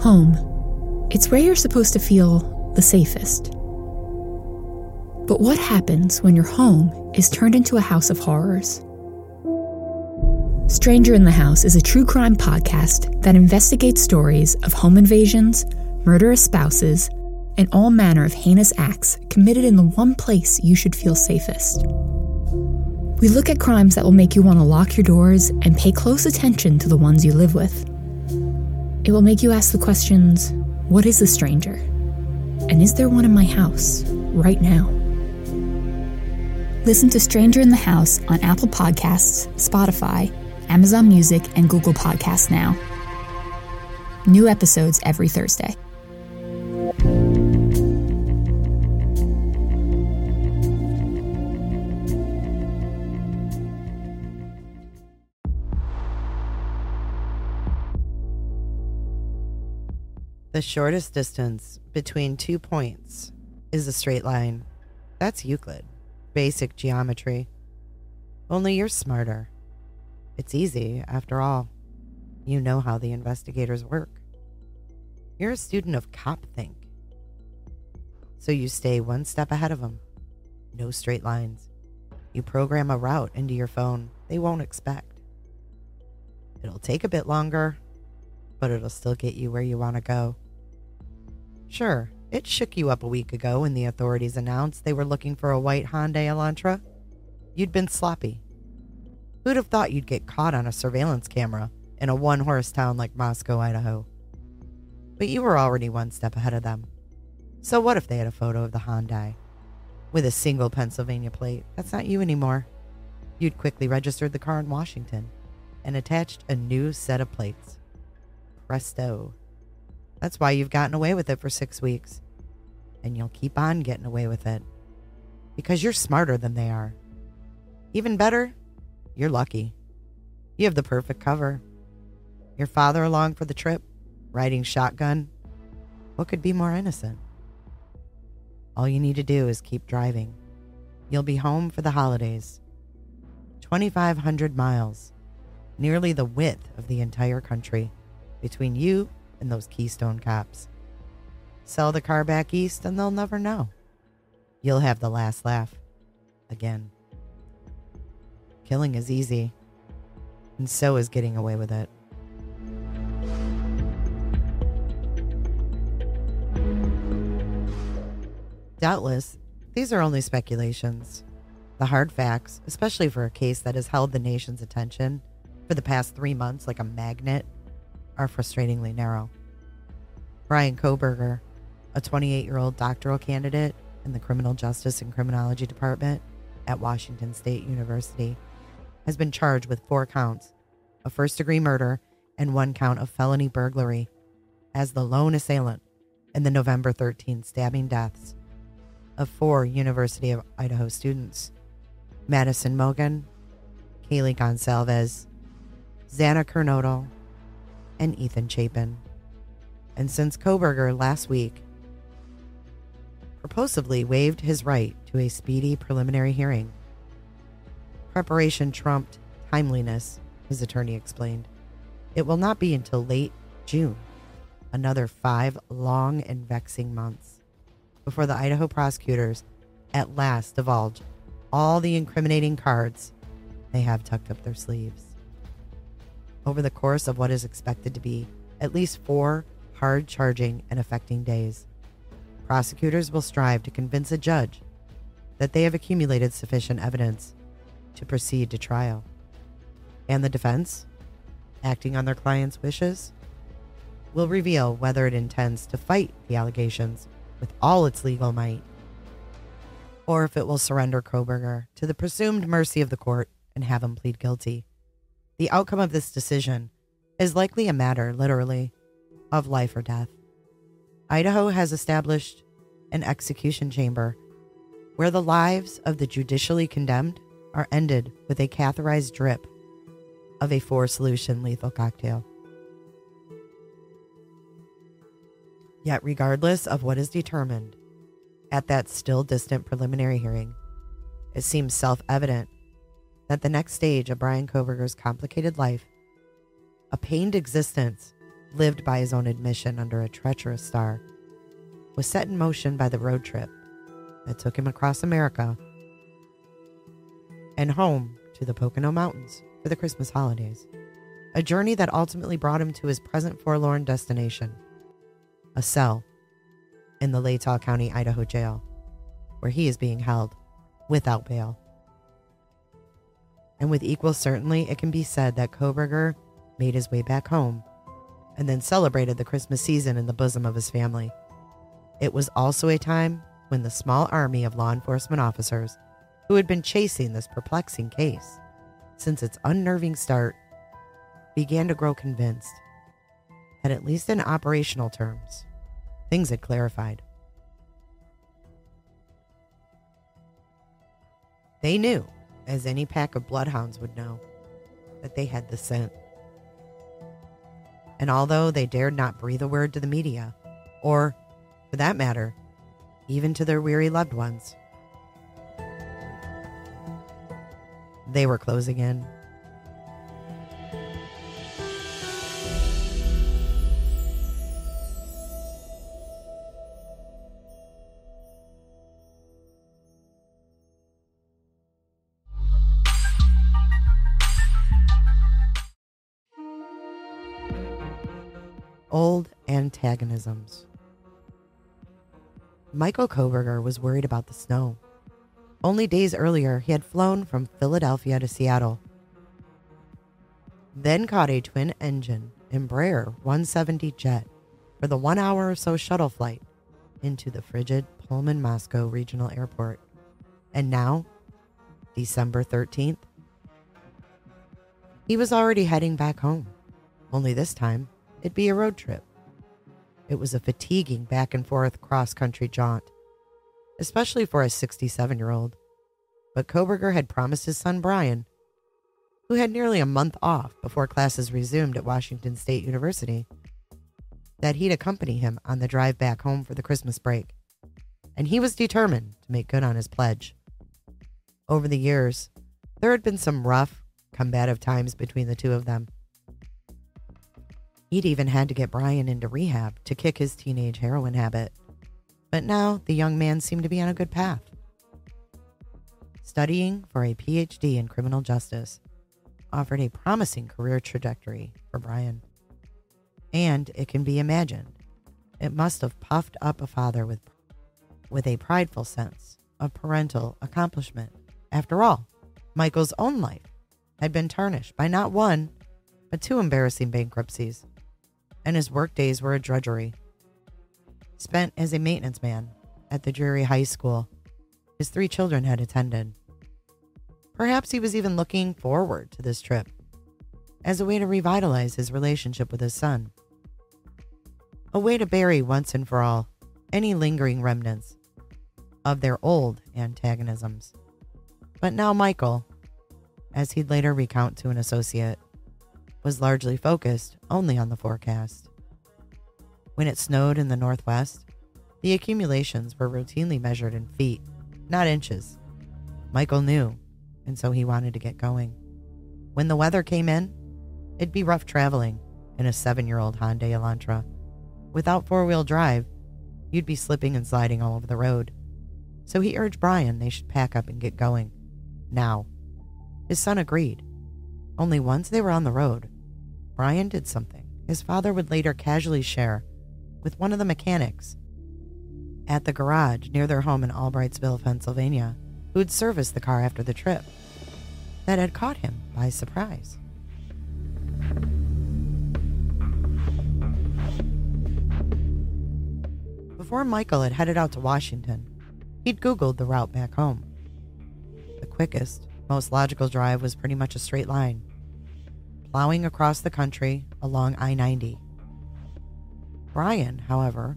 Home. It's where you're supposed to feel the safest. But what happens when your home is turned into a house of horrors? Stranger in the House is a true crime podcast that investigates stories of home invasions, murderous spouses, and all manner of heinous acts committed in the one place you should feel safest. We look at crimes that will make you want to lock your doors and pay close attention to the ones you live with. It will make you ask the questions what is a stranger? And is there one in my house right now? Listen to Stranger in the House on Apple Podcasts, Spotify, Amazon Music, and Google Podcasts now. New episodes every Thursday. The shortest distance between two points is a straight line. That's Euclid, basic geometry. Only you're smarter. It's easy, after all. You know how the investigators work. You're a student of CopThink. So you stay one step ahead of them. No straight lines. You program a route into your phone they won't expect. It'll take a bit longer, but it'll still get you where you want to go. Sure, it shook you up a week ago when the authorities announced they were looking for a white Hyundai Elantra. You'd been sloppy. Who'd have thought you'd get caught on a surveillance camera in a one horse town like Moscow, Idaho? But you were already one step ahead of them. So what if they had a photo of the Hyundai with a single Pennsylvania plate? That's not you anymore. You'd quickly registered the car in Washington and attached a new set of plates. Presto. That's why you've gotten away with it for six weeks. And you'll keep on getting away with it. Because you're smarter than they are. Even better, you're lucky. You have the perfect cover. Your father along for the trip, riding shotgun. What could be more innocent? All you need to do is keep driving. You'll be home for the holidays. 2,500 miles, nearly the width of the entire country, between you and those Keystone cops. Sell the car back east and they'll never know. You'll have the last laugh. Again. Killing is easy, and so is getting away with it. Doubtless, these are only speculations. The hard facts, especially for a case that has held the nation's attention for the past three months like a magnet, are frustratingly narrow. Bryan Kohberger, a 28 year old doctoral candidate in the Criminal Justice and Criminology Department at Washington State University, has been charged with four counts of first degree murder and one count of felony burglary as the lone assailant in the November 13 stabbing deaths of four University of Idaho students Madison Mogen, Kaylee Goncalves, Xana Kernodle, and Ethan Chapin. And since Kohberger last week purposively waived his right to a speedy preliminary hearing, preparation trumped timeliness, his attorney explained. It will not be until late June, another five long and vexing months, before the Idaho prosecutors at last divulge all the incriminating cards they have tucked up their sleeves over the course of what is expected to be at least four hard charging and affecting days. Prosecutors will strive to convince a judge that they have accumulated sufficient evidence to proceed to trial. And the defense, acting on their client's wishes, will reveal whether it intends to fight the allegations with all its legal might, or if it will surrender Kohberger to the presumed mercy of the court and have him plead guilty. The outcome of this decision is likely a matter, literally, of life or death. Idaho has established an execution chamber where the lives of the judicially condemned are ended with a catheterized drip of a four solution lethal cocktail. Yet, regardless of what is determined at that still distant preliminary hearing, it seems self evident that the next stage of Bryan Kohberger's complicated life, a pained existence lived by his own admission under a treacherous star, was set in motion by the road trip that took him across America and home to the Pocono Mountains for the Christmas holidays. A journey that ultimately brought him to his present forlorn destination a cell in the Latah County, Idaho jail, where he is being held without bail. And with equal certainty, it can be said that Kohberger made his way back home and then celebrated the Christmas season in the bosom of his family. It was also a time when the small army of law enforcement officers who had been chasing this perplexing case since its unnerving start began to grow convinced that, at least in operational terms, things had clarified. They knew, as any pack of bloodhounds would know, that they had the scent. And although they dared not breathe a word to the media, or, for that matter, even to their weary loved ones, they were closing in. Michael Kohberger was worried about the snow. Only days earlier, he had flown from Philadelphia to Seattle, then caught a twin engine Embraer 170 jet for the one hour or so shuttle flight into the frigid Pullman Moscow Regional Airport. And now, December 13th, he was already heading back home, only this time it'd be a road trip. It was a fatiguing back and forth cross country jaunt, especially for a 67 year old. But Kohberger had promised his son Brian, who had nearly a month off before classes resumed at Washington State University, that he'd accompany him on the drive back home for the Christmas break. And he was determined to make good on his pledge. Over the years, there had been some rough, combative times between the two of them. He'd even had to get Brian into rehab to kick his teenage heroin habit. But now the young man seemed to be on a good path. Studying for a PhD in criminal justice offered a promising career trajectory for Brian. And it can be imagined, it must have puffed up a father with, with a prideful sense of parental accomplishment. After all, Michael's own life had been tarnished by not one, but two embarrassing bankruptcies and his work days were a drudgery. Spent as a maintenance man at the dreary high school his three children had attended. Perhaps he was even looking forward to this trip as a way to revitalize his relationship with his son. A way to bury once and for all any lingering remnants of their old antagonisms. But now Michael, as he'd later recount to an associate, was largely focused only on the forecast. When it snowed in the northwest, the accumulations were routinely measured in feet, not inches. Michael knew, and so he wanted to get going. When the weather came in, it'd be rough traveling in a seven year old Hyundai Elantra. Without four wheel drive, you'd be slipping and sliding all over the road. So he urged Brian they should pack up and get going. Now. His son agreed, only once they were on the road, Brian did something his father would later casually share with one of the mechanics at the garage near their home in Albrightsville, Pennsylvania, who'd serviced the car after the trip, that had caught him by surprise. Before Michael had headed out to Washington, he'd Googled the route back home. The quickest, most logical drive was pretty much a straight line plowing across the country along I 90. Brian, however,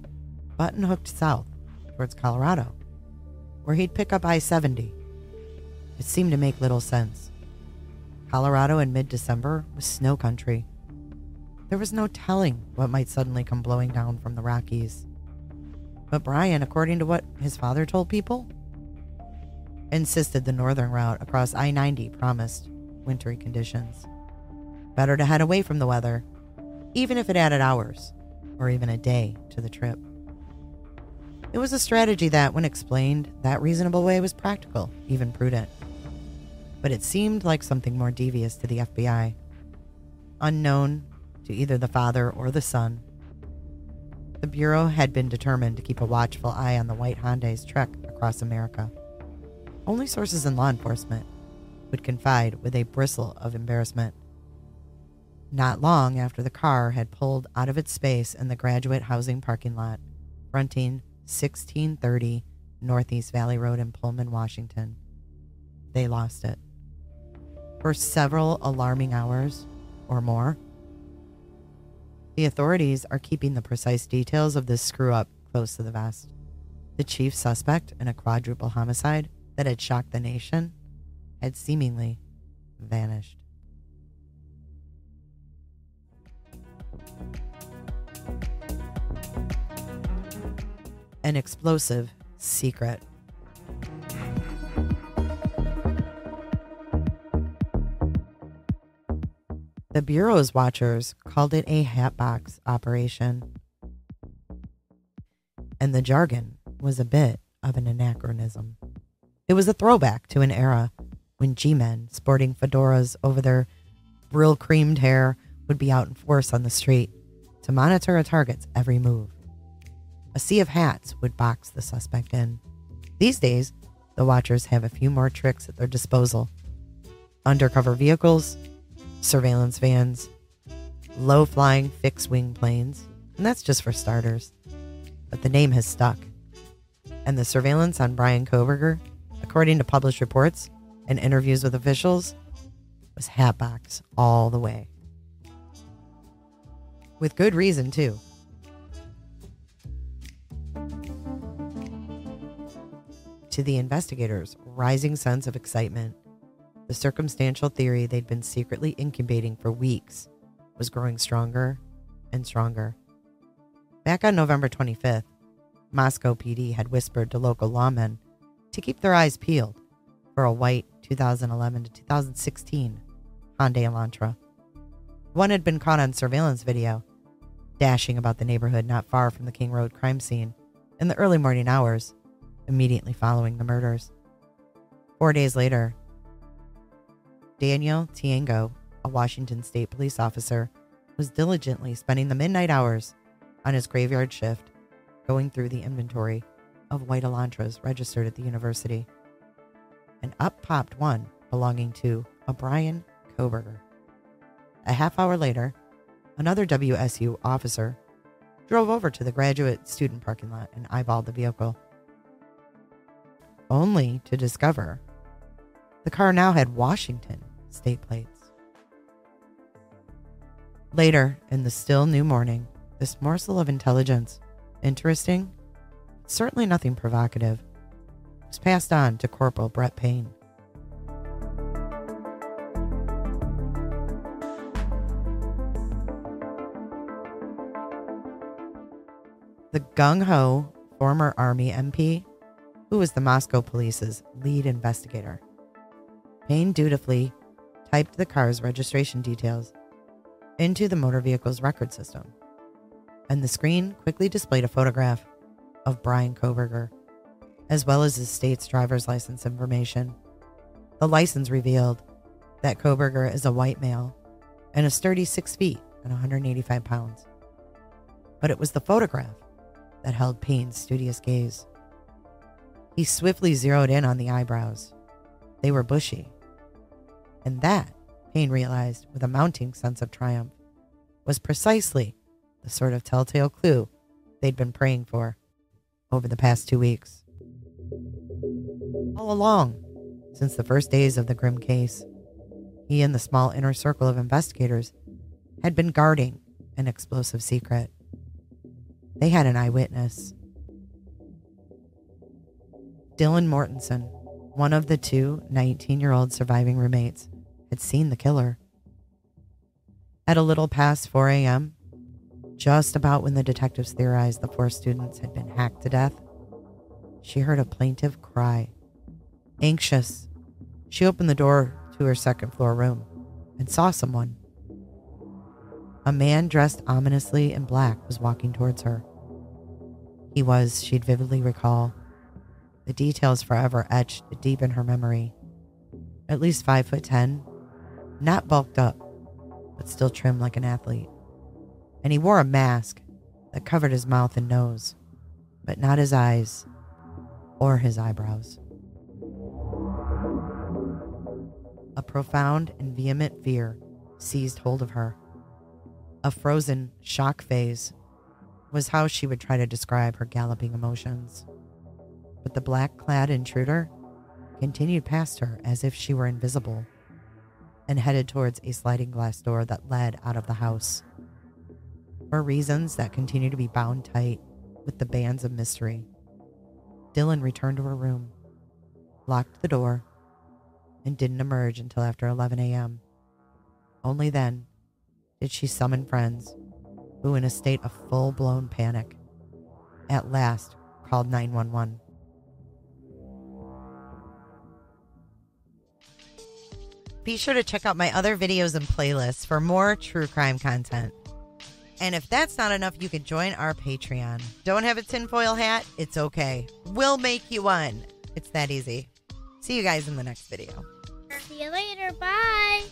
button hooked south towards Colorado, where he'd pick up I 70. It seemed to make little sense. Colorado in mid December was snow country. There was no telling what might suddenly come blowing down from the Rockies. But Brian, according to what his father told people, insisted the northern route across I 90 promised wintry conditions. Better to head away from the weather even if it added hours or even a day to the trip. It was a strategy that, when explained that reasonable way, was practical, even prudent. But it seemed like something more devious to the FBI. Unknown to either the father or the son, the Bureau had been determined to keep a watchful eye on the white Hyundai's trek across America. Only sources in law enforcement would confide with a bristle of embarrassment. Not long after the car had pulled out of its space in the graduate housing parking lot, fronting 1630 Northeast Valley Road in Pullman, Washington, they lost it. For several alarming hours or more, the authorities are keeping the precise details of this screw up close to the vest. The chief suspect in a quadruple homicide that had shocked the nation had seemingly vanished. An explosive secret. The Bureau's watchers called it a hatbox operation. And the jargon was a bit of an anachronism. It was a throwback to an era when G men sporting fedoras over their brill creamed hair would be out in force on the street to monitor a target's every move. A sea of hats would box the suspect in. These days, the watchers have a few more tricks at their disposal undercover vehicles, surveillance vans, low flying fixed wing planes, and that's just for starters. But the name has stuck. And the surveillance on Bryan Kohberger, according to published reports and interviews with officials, was hatbox all the way. With good reason, too. To the investigators' rising sense of excitement, the circumstantial theory they'd been secretly incubating for weeks was growing stronger and stronger. Back on November 25th, Moscow PD had whispered to local lawmen to keep their eyes peeled for a white 2011 to 2016 Hyundai Elantra. One had been caught on surveillance video, dashing about the neighborhood not far from the King Road crime scene in the early morning hours immediately following the murders. Four days later, Daniel Tiengo, a Washington state police officer, was diligently spending the midnight hours on his graveyard shift, going through the inventory of white Elantras registered at the university. And up popped one belonging to a Bryan Kohberger. A half hour later, another WSU officer drove over to the graduate student parking lot and eyeballed the vehicle, only to discover the car now had Washington state plates. Later, in the still new morning, this morsel of intelligence, interesting, certainly nothing provocative, was passed on to Corporal Brett Payne. The gung ho former Army MP, who was the Moscow police's lead investigator. Payne dutifully typed the car's registration details into the motor vehicle's record system, and the screen quickly displayed a photograph of Bryan Kohberger, as well as his state's driver's license information. The license revealed that Kohberger is a white male and a sturdy six feet and 185 pounds. But it was the photograph that held Payne's studious gaze. He swiftly zeroed in on the eyebrows. They were bushy and that, Payne realized with a mounting sense of triumph, was precisely the sort of telltale clue they'd been praying for over the past two weeks. All along, since the first days of the grim case, he and the small inner circle of investigators had been guarding an explosive secret. They had an eyewitness. Dylan Mortensen, one of the two 19 year old surviving roommates, had seen the killer. At a little past 4 a.m., just about when the detectives theorized the four students had been hacked to death, she heard a plaintive cry. Anxious, she opened the door to her second floor room and saw someone. A man dressed ominously in black was walking towards her. He was, she'd vividly recall, the details forever etched deep in her memory. At least five foot ten, not bulked up, but still trim like an athlete. And he wore a mask that covered his mouth and nose, but not his eyes or his eyebrows. A profound and vehement fear seized hold of her. A frozen shock phase was how she would try to describe her galloping emotions. But the black clad intruder continued past her as if she were invisible and headed towards a sliding glass door that led out of the house. For reasons that continue to be bound tight with the bands of mystery, Dylan returned to her room, locked the door, and didn't emerge until after 11 a.m. Only then did she summon friends who, in a state of full blown panic, at last called 911. Be sure to check out my other videos and playlists for more true crime content. And if that's not enough, you can join our Patreon. Don't have a tinfoil hat? It's okay. We'll make you one. It's that easy. See you guys in the next video. See you later. Bye.